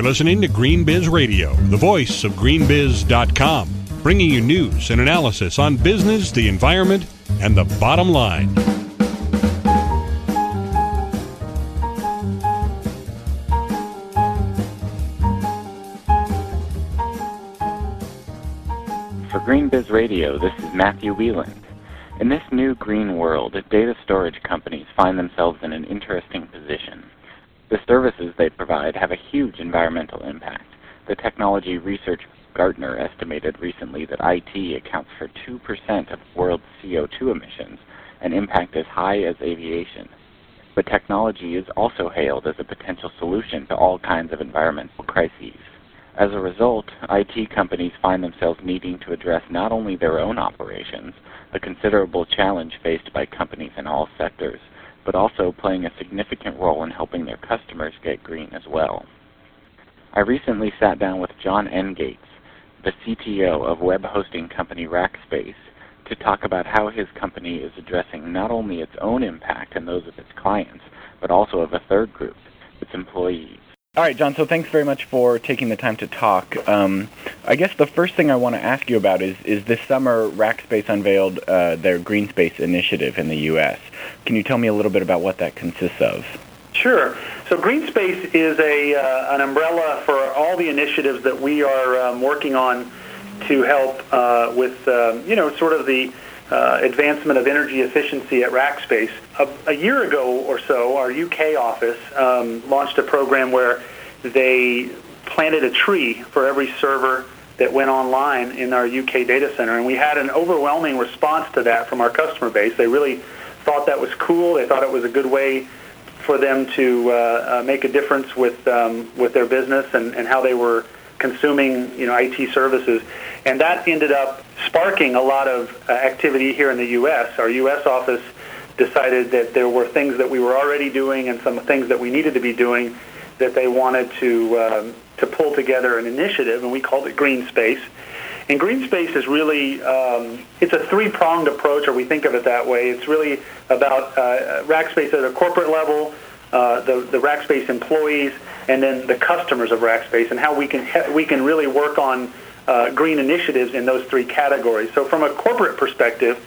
You're listening to GreenBiz Radio, the voice of greenbiz.com, bringing you news and analysis on business, the environment, and the bottom line. For GreenBiz Radio, this is Matthew Wheeland. In this new green world, data storage companies find themselves in an interesting position. The services they provide have a huge environmental impact. The technology research Gartner estimated recently that IT accounts for 2% of world CO2 emissions, an impact as high as aviation. But technology is also hailed as a potential solution to all kinds of environmental crises. As a result, IT companies find themselves needing to address not only their own operations, a considerable challenge faced by companies in all sectors, but also playing a significant role in helping their customers get green as well. I recently sat down with John Engates, the CTO of web hosting company Rackspace, to talk about how his company is addressing not only its own impact and those of its clients, but also of a third group, its employees. All right, John. So thanks very much for taking the time to talk. Um, I guess the first thing I want to ask you about is is this summer Rackspace unveiled uh, their Green Space initiative in the U.S. Can you tell me a little bit about what that consists of? Sure. So Green Space is a uh, an umbrella for all the initiatives that we are um, working on to help uh, with um, you know sort of the uh, advancement of energy efficiency at Rackspace. A, a, year ago or so, our UK office um, launched a program where they planted a tree for every server that went online in our UK data center, and we had an overwhelming response to that from our customer base. They really thought that was cool. They thought it was a good way for them to uh, uh, make a difference with um, with their business and, and how they were consuming you know IT services, and that ended up sparking a lot of uh, activity here in the U.S. Our U.S. office decided that there were things that we were already doing and some things that we needed to be doing that they wanted to um, to pull together an initiative, and we called it Green Space. And Green Space is really um, it's a three pronged approach, or we think of it that way. It's really about uh, Rackspace at a corporate level, uh, the the Rackspace employees, and then the customers of Rackspace, and how we can we can really work on uh, green initiatives in those three categories. So from a corporate perspective,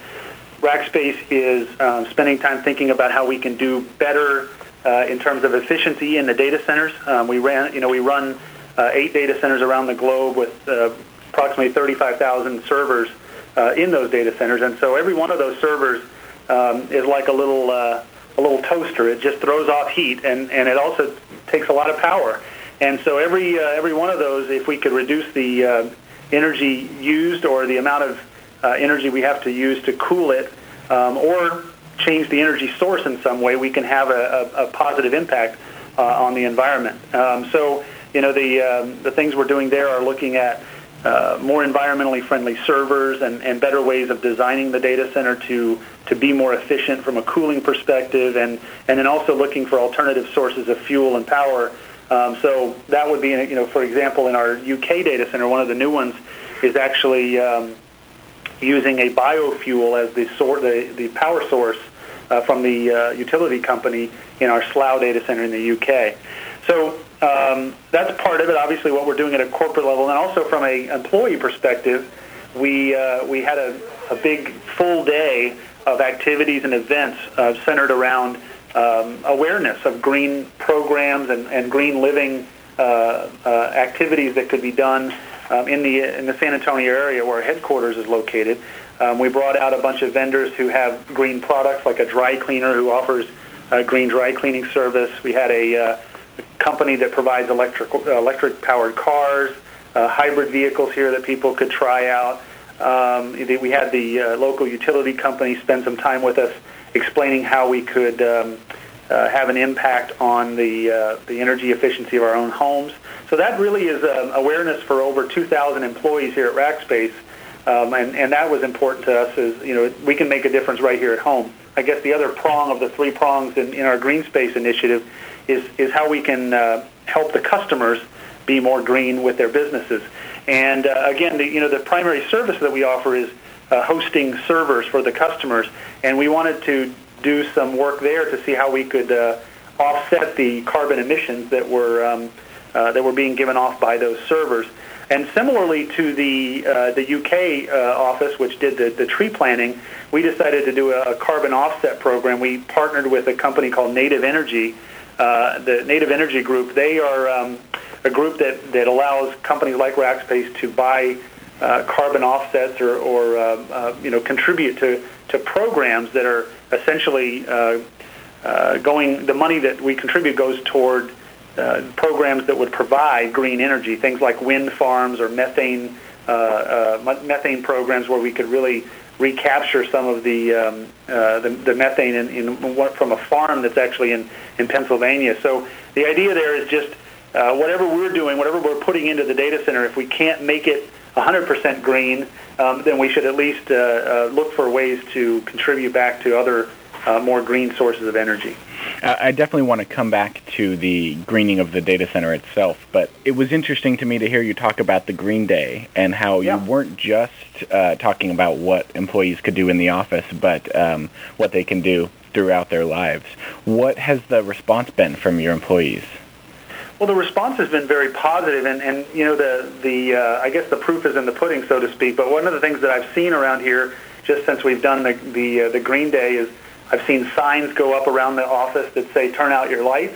Rackspace is um, spending time thinking about how we can do better uh, in terms of efficiency in the data centers. Um, we ran, you know, we run uh, eight data centers around the globe with uh, approximately 35,000 servers uh, in those data centers, and so every one of those servers um, is like a little uh, a little toaster. It just throws off heat, and, and it also takes a lot of power. And so every uh, every one of those, if we could reduce the uh, energy used or the amount of uh, energy we have to use to cool it, um, or change the energy source in some way, we can have a, a, a positive impact uh, on the environment. Um, so you know the um, the things we're doing there are looking at uh, more environmentally friendly servers and, and better ways of designing the data center to to be more efficient from a cooling perspective, and and then also looking for alternative sources of fuel and power. Um, so that would be, you know, for example, in our UK data center, one of the new ones is actually um, using a biofuel as the, sor- the, the power source uh, from the uh, utility company in our Slough data center in the UK. So um, that's part of it. Obviously, what we're doing at a corporate level, and also from a employee perspective, we uh, we had a, a big full day of activities and events uh, centered around um, awareness of green programs and, and green living uh, uh, activities that could be done um, in the in the San Antonio area where our headquarters is located. Um, we brought out a bunch of vendors who have green products, like a dry cleaner who offers a green dry cleaning service. We had a, uh, company that provides electric electric powered cars, uh, hybrid vehicles here that people could try out. Um, we had the uh, local utility company spend some time with us explaining how we could um, uh, have an impact on the uh, the energy efficiency of our own homes. So that really is um, awareness for over 2,000 employees here at Rackspace, um, and and that was important to us. Is you know we can make a difference right here at home. I guess the other prong of the three prongs in, in our Green Space initiative is is how we can uh, help the customers be more green with their businesses. And uh, again, the, you know the primary service that we offer is uh, hosting servers for the customers, and we wanted to do some work there to see how we could uh, offset the carbon emissions that were um, uh, that were being given off by those servers. And similarly to the uh, the UK uh, office, which did the, the tree planting, we decided to do a, a, carbon offset program. We partnered with a company called Native Energy, uh, the Native Energy Group. They are um, a group that, that allows companies like Rackspace to buy uh, carbon offsets or, or uh, uh, you know contribute to, to programs that are essentially uh, uh, going. The money that we contribute goes toward uh, programs that would provide green energy, things like wind farms or methane methane programs where we could really recapture some of the um, the, the, methane in, in, from a farm that's actually in, in Pennsylvania. So the idea there is just whatever we're doing, whatever we're putting into the data center, if we can't make it 100% green, um, then we should at least uh, uh, look for ways to contribute back to other uh, more green sources of energy. I definitely want to come back to the greening of the data center itself, but it was interesting to me to hear you talk about the Green Day and how yeah. you weren't just uh, talking about what employees could do in the office, but um, what they can do throughout their lives. What has the response been from your employees? Well, the response has been very positive, and, and you know the the uh, I guess the proof is in the pudding, so to speak. But one of the things that I've seen around here, just since we've done the the, uh, the Green Day, is I've seen signs go up around the office that say "Turn out your lights."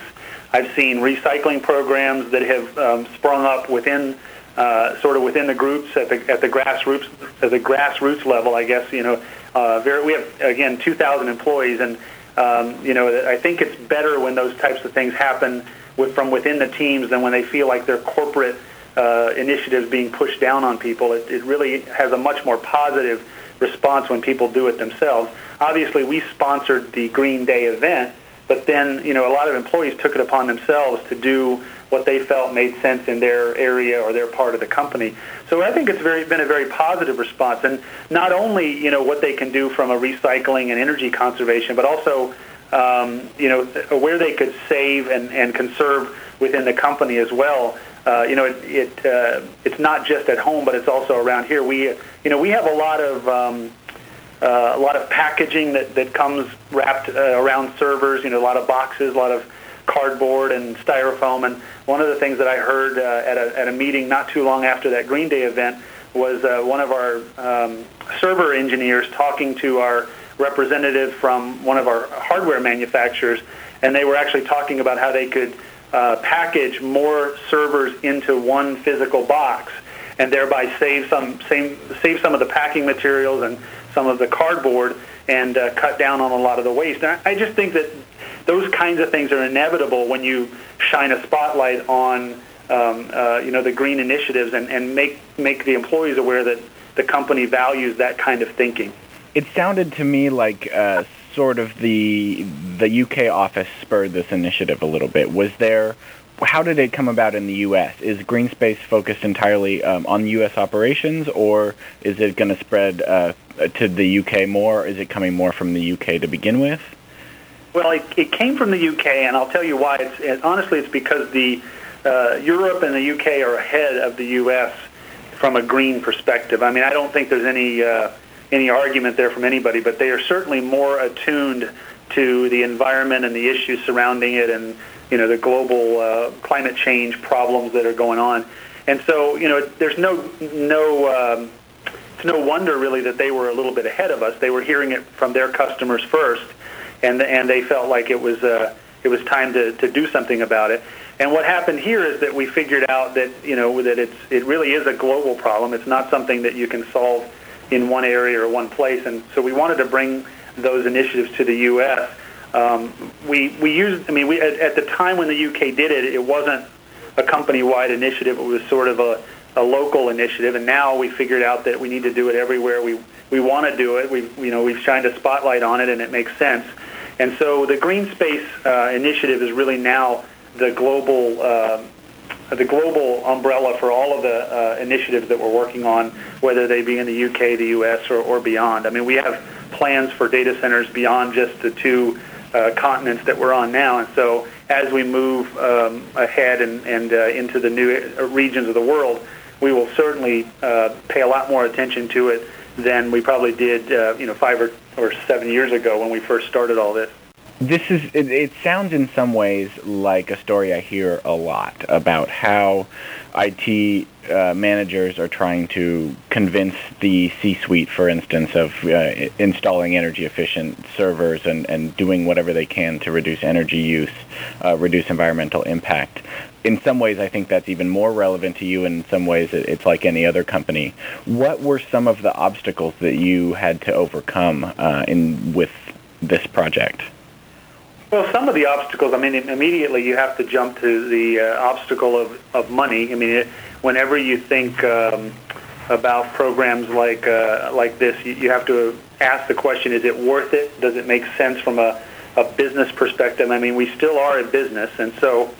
I've seen recycling programs that have um, sprung up within uh, sort of within the groups at the at the grassroots at the grassroots level. I guess you know uh, very, we have again 2,000 employees, and um, you know I think it's better when those types of things happen with, from within the teams than when they feel like their corporate uh, initiatives being pushed down on people. It, it really has a much more positive response when people do it themselves. Obviously, we sponsored the Green Day event, but then you know a lot of employees took it upon themselves to do what they felt made sense in their area or their part of the company. So I think it's very, been a very positive response, and not only you know what they can do from a recycling and energy conservation, but also um, you know, where they could save and, and conserve within the company as well. Uh, you know, it, it uh, it's not just at home, but it's also around here. We, you know, we have a lot of um, uh, a lot of packaging that, that comes wrapped uh, around servers. You know, a lot of boxes, a lot of cardboard and styrofoam. And one of the things that I heard uh, at a at a meeting not too long after that Green Day event was uh, one of our um, server engineers talking to our representative from one of our hardware manufacturers, and they were actually talking about how they could uh, package more servers into one physical box, and thereby save some save, save some of the packing materials and some of the cardboard, and uh, cut down on a lot of the waste. And I, just think that those kinds of things are inevitable when you shine a spotlight on um, uh, you know the green initiatives and, and make make the employees aware that the company values that kind of thinking it sounded to me like uh, sort of the the UK office spurred this initiative a little bit. Was there? How did it come about in the U.S.? Is GreenSpace focused entirely um, on U.S. operations, or is it going to spread uh, to the U.K. more? Is it coming more from the U.K. to begin with? Well, it, it came from the UK, and I'll tell you why. It's it, honestly, it's because the uh, Europe and the UK are ahead of the U.S. from a green perspective. I mean, I don't think there's any uh, any argument there from anybody, but they are certainly more attuned to the environment and the issues surrounding it and you know the global uh, climate change problems that are going on. And so you know there's no no um, it's no wonder really that they were a little bit ahead of us. They were hearing it from their customers first, and and they felt like it was uh, it was time to, to do something about it. And what happened here is that we figured out that you know that it's it really is a global problem. It's not something that you can solve in one area or one place. And so we wanted to bring those initiatives to the U.S. Um, we we used. I mean, we at, at the time when the UK did it, it wasn't a company-wide initiative. It was sort of a, a local initiative. And now we figured out that we need to do it everywhere we we want to do it. We you know we've shined a spotlight on it, and it makes sense. And so the Green Space uh, initiative is really now the global. Uh, the global umbrella for all of the uh, initiatives that we're working on, whether they be in the UK, the US, or, or beyond. I mean, we have plans for data centers beyond just the two uh, continents that we're on now. And so as we move um, ahead and, and uh, into the new uh, regions of the world, we will certainly uh, pay a lot more attention to it than we probably did, uh, you know, five or, or seven years ago when we first started all this. This is it, it, sounds in some ways like a story I hear a lot about how IT uh, managers are trying to convince the C-suite, for instance, of uh, installing energy efficient servers and, and doing whatever they can to reduce energy use, uh, reduce environmental impact. In some ways, I think that's even more relevant to you. In some ways, it's like any other company. What were some of the obstacles that you had to overcome uh, in with this project? Well, some of the obstacles, I mean, immediately you have to jump to the uh, obstacle of, of money. I mean, it, whenever you think um, about programs like, uh, like this, you, you have to ask the question, is it worth it? Does it make sense from a, a business perspective? I mean, we still are a business, and so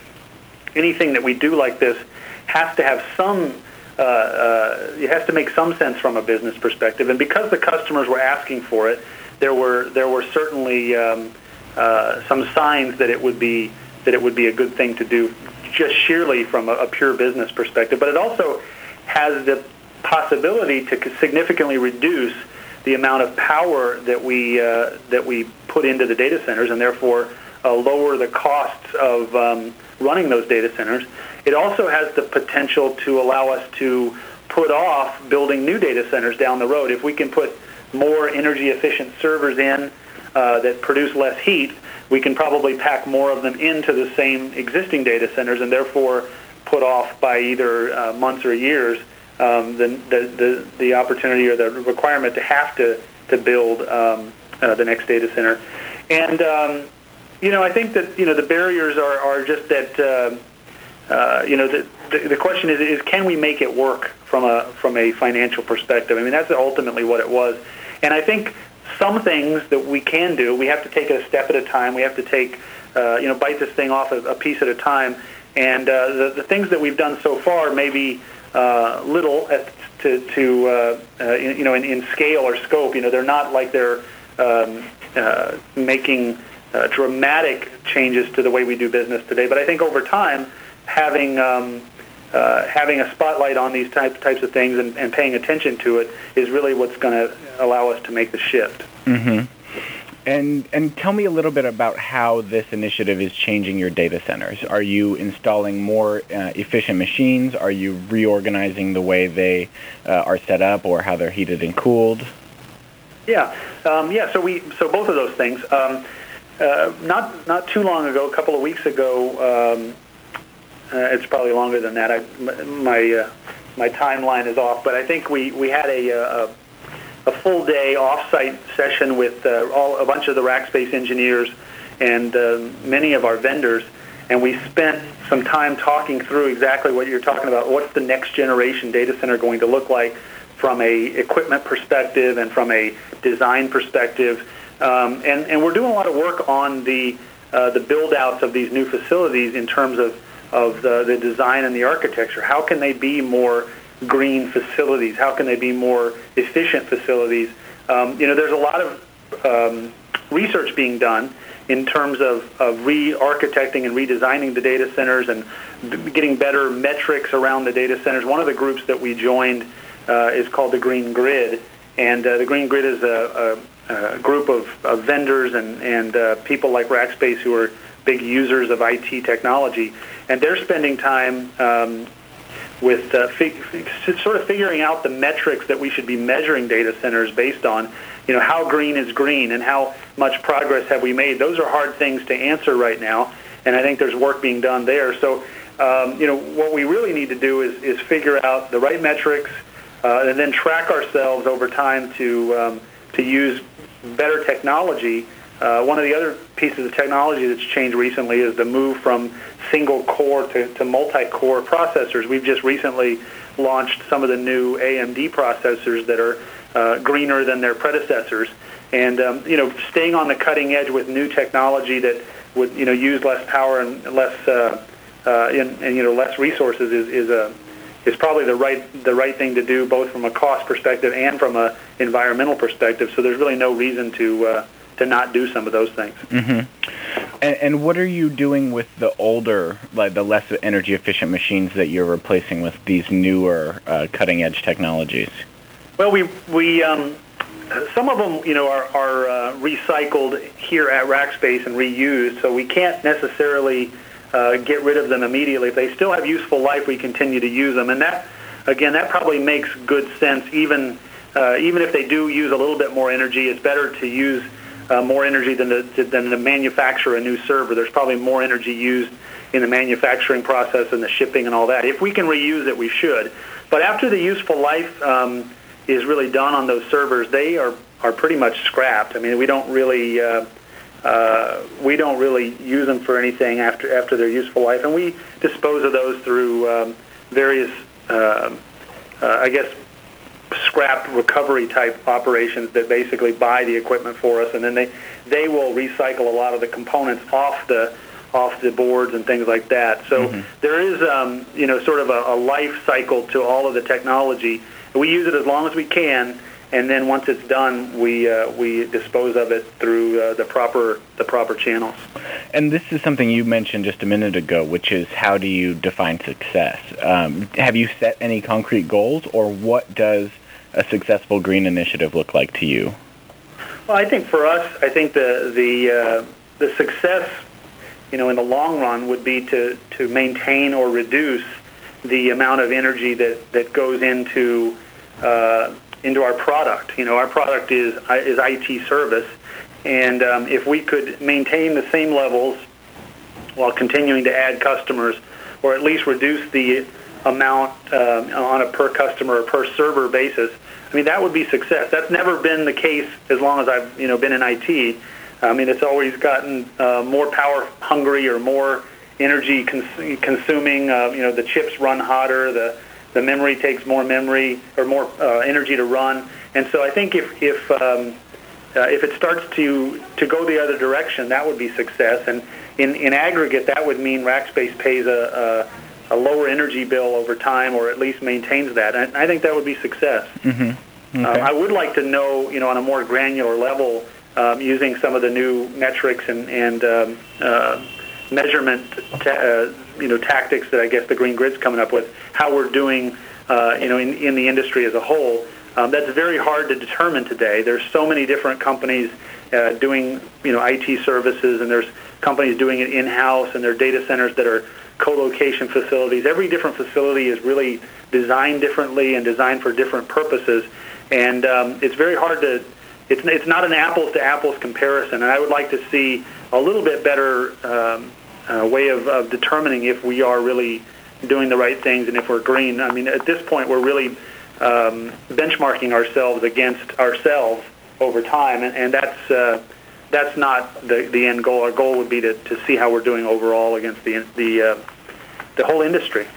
anything that we do like this has to have some uh, uh, it has to make some sense from a business perspective. And because the customers were asking for it, there were there were certainly um, uh, some signs that it would be that it would be a good thing to do, just sheerly from a, a pure business perspective. But it also has the possibility to significantly reduce the amount of power that we uh, that we put into the data centers, and therefore uh, lower the costs of um, running those data centers. It also has the potential to allow us to put off building new data centers down the road. If we can put more energy efficient servers in uh, that produce less heat, we can probably pack more of them into the same existing data centers and therefore put off by either uh, months or years um, the, the, the, the, opportunity or the requirement to have to, to build um, uh, the next data center. And, um, you know, I think that, you know, the barriers are, are just that, uh, uh, you know, the, the, the question is, is can we make it work from a, from a financial perspective? I mean, that's ultimately what it was. And I think some things that we can do, we have to take it a step at a time. We have to take, uh, you know, bite this thing off a, a piece at a time. And uh, the, the things that we've done so far may be uh, little at, to, to uh, uh, you know, in, in scale or scope. You know, they're not like they're um, uh, making uh, dramatic changes to the way we do business today. But I think over time, having um, uh, having a spotlight on these types types of things and, and paying attention to it is really what's going to allow us to make the shift. Mm-hmm. And and tell me a little bit about how this initiative is changing your data centers. Are you installing more uh, efficient machines? Are you reorganizing the way they uh, are set up or how they're heated and cooled? Yeah, um, yeah. So we so both of those things. Um, uh, not not too long ago, a couple of weeks ago, um, uh, it's probably longer than that. I, my uh, my timeline is off, but I think we we had a a, a full day offsite session with uh, all a bunch of the Rackspace engineers and uh, many of our vendors, and we spent some time talking through exactly what you're talking about. What's the next generation data center going to look like from a equipment perspective and from a design perspective? Um, and and we're doing a lot of work on the uh, the build outs of these new facilities in terms of of the, the design and the architecture. How can they be more green facilities? How can they be more efficient facilities? Um, you know, there's a lot of um, research being done in terms of, of re-architecting and redesigning the data centers and getting better metrics around the data centers. One of the groups that we joined uh, is called the Green Grid, and uh, the Green Grid is a, a, a group of, of, vendors and, and uh, people like Rackspace who are big users of IT technology and they're spending time um, with uh, sort of figuring out the metrics that we should be measuring data centers based on. You know, how green is green and how much progress have we made? Those are hard things to answer right now, and I think there's work being done there. So, um, you know, what we really need to do is, is figure out the right metrics uh, and then track ourselves over time to, um, to use better technology uh, one of the other pieces of technology that's changed recently is the move from single core to, to multi-core processors. We've just recently launched some of the new AMD processors that are uh, greener than their predecessors. And um, you know, staying on the cutting edge with new technology that would you know use less power and less uh, uh, and, and you know less resources is, is a is probably the right the right thing to do both from a cost perspective and from a environmental perspective. So there's really no reason to uh, to not do some of those things. Mm-hmm. And, and, what are you doing with the older, like the less energy efficient machines that you're replacing with these newer uh, cutting edge technologies? Well, we we um, some of them, you know, are, are uh, recycled here at Rackspace and reused, so we can't necessarily uh, get rid of them immediately. If they still have useful life, we continue to use them, and that, again, that probably makes good sense. Even uh, even if they do use a little bit more energy, it's better to use uh, more energy than to, than to manufacture a new server. There's probably more energy used in the manufacturing process and the shipping and all that. If we can reuse it, we should. But after the useful life um, is really done on those servers, they are are pretty much scrapped. I mean, we don't really uh, uh, we don't really use them for anything after after their useful life, and we dispose of those through um, various, uh, uh, I guess, scrap recovery type operations that basically buy the equipment for us, and then they they will recycle a lot of the components off the off the boards and things like that. So mm-hmm. there is, um, you know, sort of a, a life cycle to all of the technology. We use it as long as we can, and then once it's done, we uh, we dispose of it through uh, the proper the proper channels. And this is something you mentioned just a minute ago, which is how do you define success? Um, have you set any concrete goals, or what does a successful green initiative look like to you? Well, I think for us, I think the the uh, the success, you know, in the long run, would be to to maintain or reduce the amount of energy that that goes into uh, into our product. You know, our product is is IT service, and um, if we could maintain the same levels while continuing to add customers, or at least reduce the amount uh, on a per customer or per server basis, I mean that would be success. That's never been the case as long as I've you know been in IT. I mean it's always gotten uh, more power hungry or more energy cons- consuming. Uh, you know the chips run hotter. The the memory takes more memory or more uh, energy to run. And so I think if if um, uh, if it starts to to go the other direction, that would be success. And in in aggregate, that would mean Rackspace pays a, a, a lower energy bill over time, or at least maintains that. And I think that would be success. Mm-hmm. Okay. Uh, I would like to know, you know, on a more granular level, um, using some of the new metrics and and um, uh, measurement. Ta- uh, you know tactics that I guess the Green Grid's coming up with, how we're doing uh, you know in, in the industry as a whole. Um, that's very hard to determine today. There's so many different companies uh, doing you know IT services, and there's companies doing it in-house, and there are data centers that are co-location facilities. Every different facility is really designed differently and designed for different purposes, and um, it's very hard to. It's, it's not an apples to apples comparison, and I would like to see a little bit better um, uh, way of, of determining if we are really doing the right things and if we're green. I mean, at this point, we're really um, benchmarking ourselves against ourselves over time, and, and that's uh, that's not the the end goal. Our goal would be to, to see how we're doing overall against the the uh, the whole industry.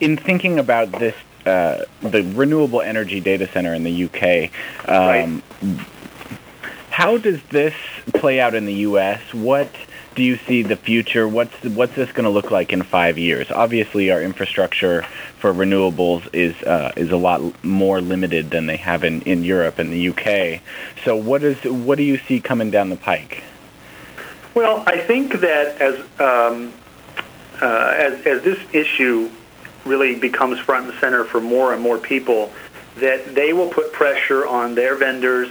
In thinking about this, uh, the renewable energy data center in the UK. Um, right. How does this play out in the U.S.? What do you see the future? What's what's this going to look like in five years? Obviously, our infrastructure for renewables is uh, is a lot more limited than they have in, in Europe and the UK. So, what is what do you see coming down the pike? Well, I think that as um, uh, as as this issue really becomes front and center for more and more people, that they will put pressure on their vendors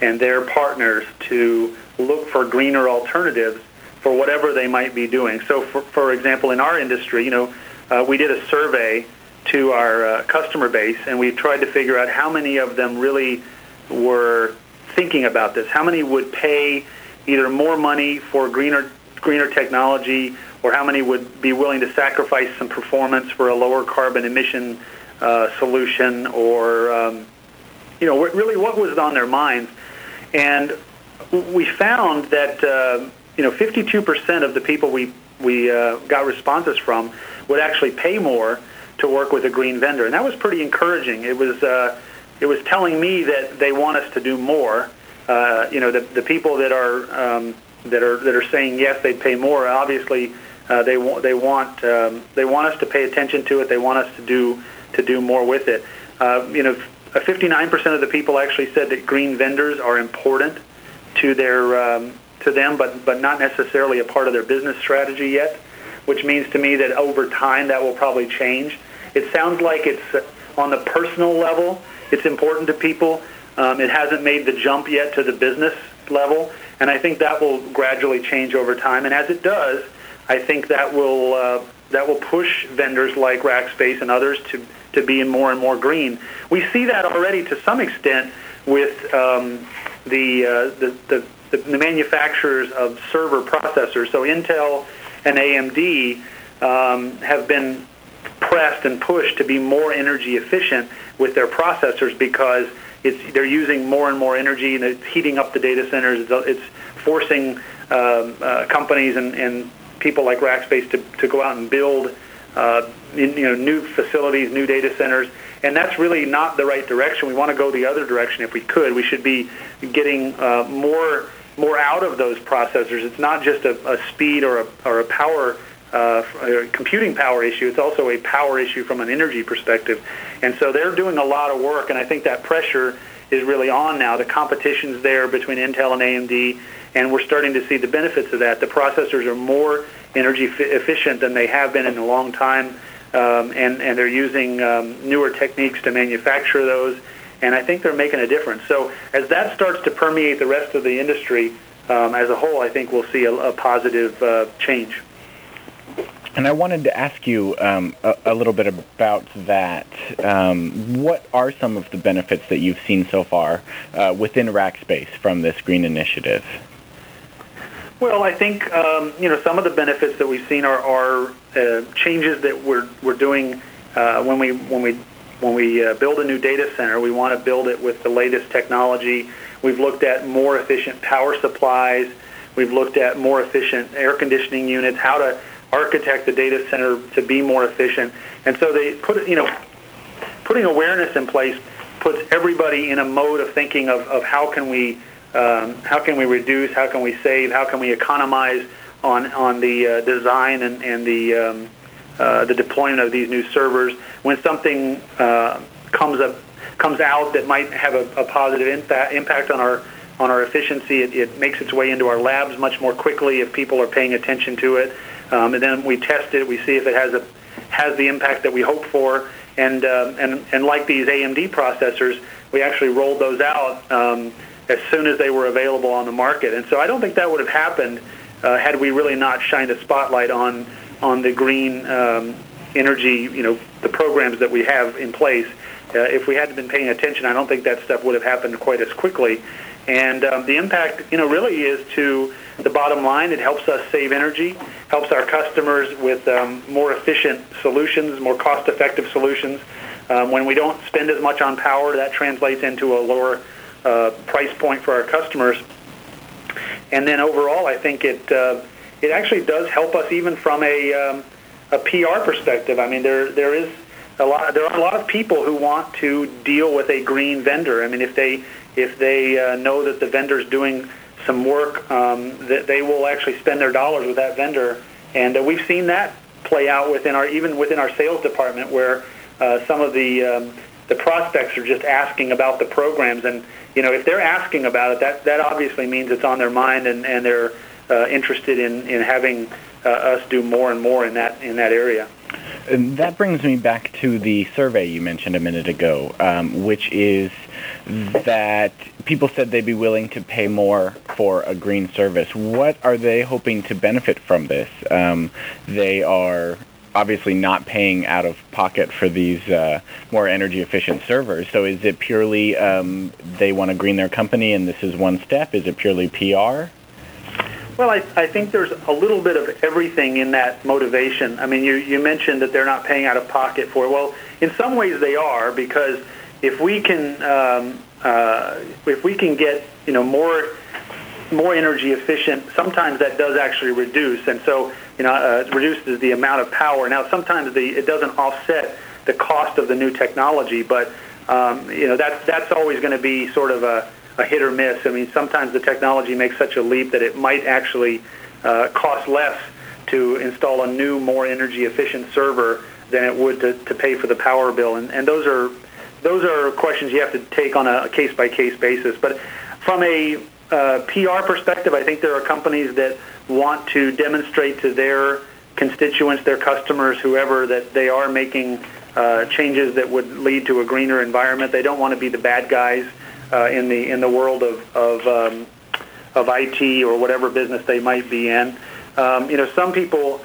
and their partners to look for greener alternatives for whatever they might be doing. So, for, for example, in our industry, you know, uh, we did a survey to our uh, customer base, and we tried to figure out how many of them really were thinking about this. How many would pay either more money for greener greener technology, or how many would be willing to sacrifice some performance for a lower carbon emission uh, solution, or um, you know, really what was on their minds. And we found that uh, you know, 52% of the people we we uh, got responses from would actually pay more to work with a green vendor, and that was pretty encouraging. It was uh, it was telling me that they want us to do more. Uh, you know, the the people that are um, that are that are saying yes, they'd pay more. Obviously, uh, they want they want um, they want us to pay attention to it. They want us to do to do more with it. Uh, you know, 59% of the people actually said that green vendors are important to their um, to them, but, but not necessarily a part of their business strategy yet, which means to me that over time that will probably change. It sounds like it's uh, on the personal level, it's important to people. Um, it hasn't made the jump yet to the business level, and I think that will gradually change over time. And as it does, I think that will uh, that will push vendors like Rackspace and others to to be more and more green. We see that already to some extent with um, the, uh, the, the the manufacturers of server processors. So Intel and AMD um, have been pressed and pushed to be more energy efficient with their processors because it's, they're using more and more energy and it's heating up the data centers. It's, it's forcing um, uh, companies and, and people like Rackspace to, to go out and build uh, in, you know, new facilities, new data centers, and that's really not the right direction. We want to go the other direction if we could. We should be getting uh, more more out of those processors. It's not just a, a speed or a, or a power uh, computing power issue. It's also a power issue from an energy perspective. And so they're doing a lot of work, and I think that pressure is really on now. The competition's there between Intel and AMD, and we're starting to see the benefits of that. The processors are more energy f- efficient than they have been in a long time, um, and, and they're using um, newer techniques to manufacture those, and I think they're making a difference. So as that starts to permeate the rest of the industry um, as a whole, I think we'll see a, a positive uh, change. And I wanted to ask you um, a, a, little bit about that. Um, what are some of the benefits that you've seen so far uh, within Rackspace from this green initiative? Well, I think um, you know some of the benefits that we've seen are, are uh, changes that we're we're doing uh, when we when we when we uh, build a new data center. We want to build it with the latest technology. We've looked at more efficient power supplies. We've looked at more efficient air conditioning units. How to architect the data center to be more efficient. And so they put, you know, putting awareness in place puts everybody in a mode of thinking of, of how can we um, how can we reduce, how can we save, how can we economize on on the uh, design and, and the um, uh, the deployment of these new servers. When something uh, comes up comes out that might have a, a positive impact impact on our on our efficiency, it, it makes its way into our labs much more quickly if people are paying attention to it. Um, and then we test it. We see if it has a has the impact that we hope for. And uh, and and like these AMD processors, we actually rolled those out um, as soon as they were available on the market. And so I don't think that would have happened uh, had we really not shined a spotlight on on the green um, energy, you know, the programs that we have in place. Uh, if we hadn't been paying attention, I don't think that stuff would have happened quite as quickly. And um, the impact, you know, really is to the bottom line. It helps us save energy, helps our customers with um, more efficient solutions, more cost-effective solutions. Um, when we don't spend as much on power, that translates into a lower uh, price point for our customers. And then overall, I think it uh, it actually does help us even from a um, a PR perspective. I mean, there there is a lot there are a lot of people who want to deal with a green vendor. I mean, if they if they uh, know that the vendor is doing some work, um, that they will actually spend their dollars with that vendor. And uh, we've seen that play out within our even within our sales department, where uh, some of the um, the prospects are just asking about the programs, and you know if they're asking about it, that that obviously means it's on their mind, and and they're uh, interested in in having uh, us do more and more in that in that area. That brings me back to the survey you mentioned a minute ago, um, which is that people said they'd be willing to pay more for a green service. What are they hoping to benefit from this? Um, they are obviously not paying out of pocket for these uh, more energy efficient servers. So is it purely um, they want to green their company and this is one step? Is it purely PR? Well, I, I think there's a little bit of everything in that motivation. I mean, you, you mentioned that they're not paying out of pocket for it. Well, in some ways they are because if we can um, uh, if we can get you know more more energy efficient, sometimes that does actually reduce, and so you know uh, reduces the amount of power. Now, sometimes the it doesn't offset the cost of the new technology, but um, you know that's that's always going to be sort of a, a hit or miss. I mean, sometimes the technology makes such a leap that it might actually uh, cost less to install a new, more energy efficient server than it would to, to pay for the power bill, and, and those are those are questions you have to take on a case by case basis. But from a uh, PR perspective, I think there are companies that want to demonstrate to their constituents, their customers, whoever, that they are making uh, changes that would lead to a greener environment. They don't want to be the bad guys. uh, in the in the world of of, um, of IT or whatever business they might be in. Um, you know, some people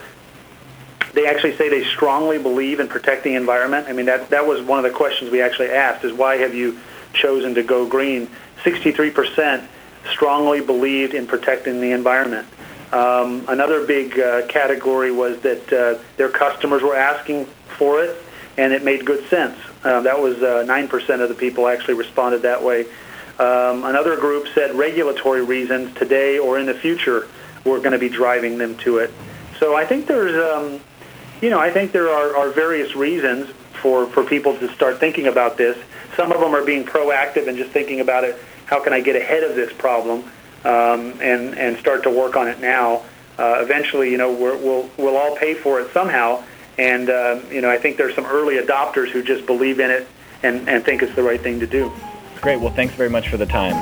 they actually say they strongly believe in protecting the environment. I mean, that that was one of the questions we actually asked: is why have you chosen to go green? Sixty-three percent strongly believed in protecting the environment. Um, another big uh, category was that uh, their customers were asking for it, and it made good sense. Uh, that was uh, 9% of the people actually responded that way. Um, another group said regulatory reasons today or in the future were going to be driving them to it. So I think there's, um, you know, I think there are, are various reasons for, for people to start thinking about this. Some of them are being proactive and just thinking about it. How can I get ahead of this problem? Um, and and start to work on it now. Uh, eventually, you know, we're, we'll we'll all pay for it somehow. And uh, you know, I think there's some early adopters who just believe in it and, and think it's the right thing to do. Great. Well, thanks very much for the time.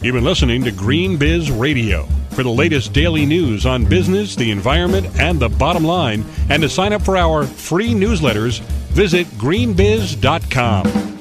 You've been listening to Green Biz Radio. For the latest daily news on business, the environment, and the bottom line, and to sign up for our free newsletters, visit greenbiz.com.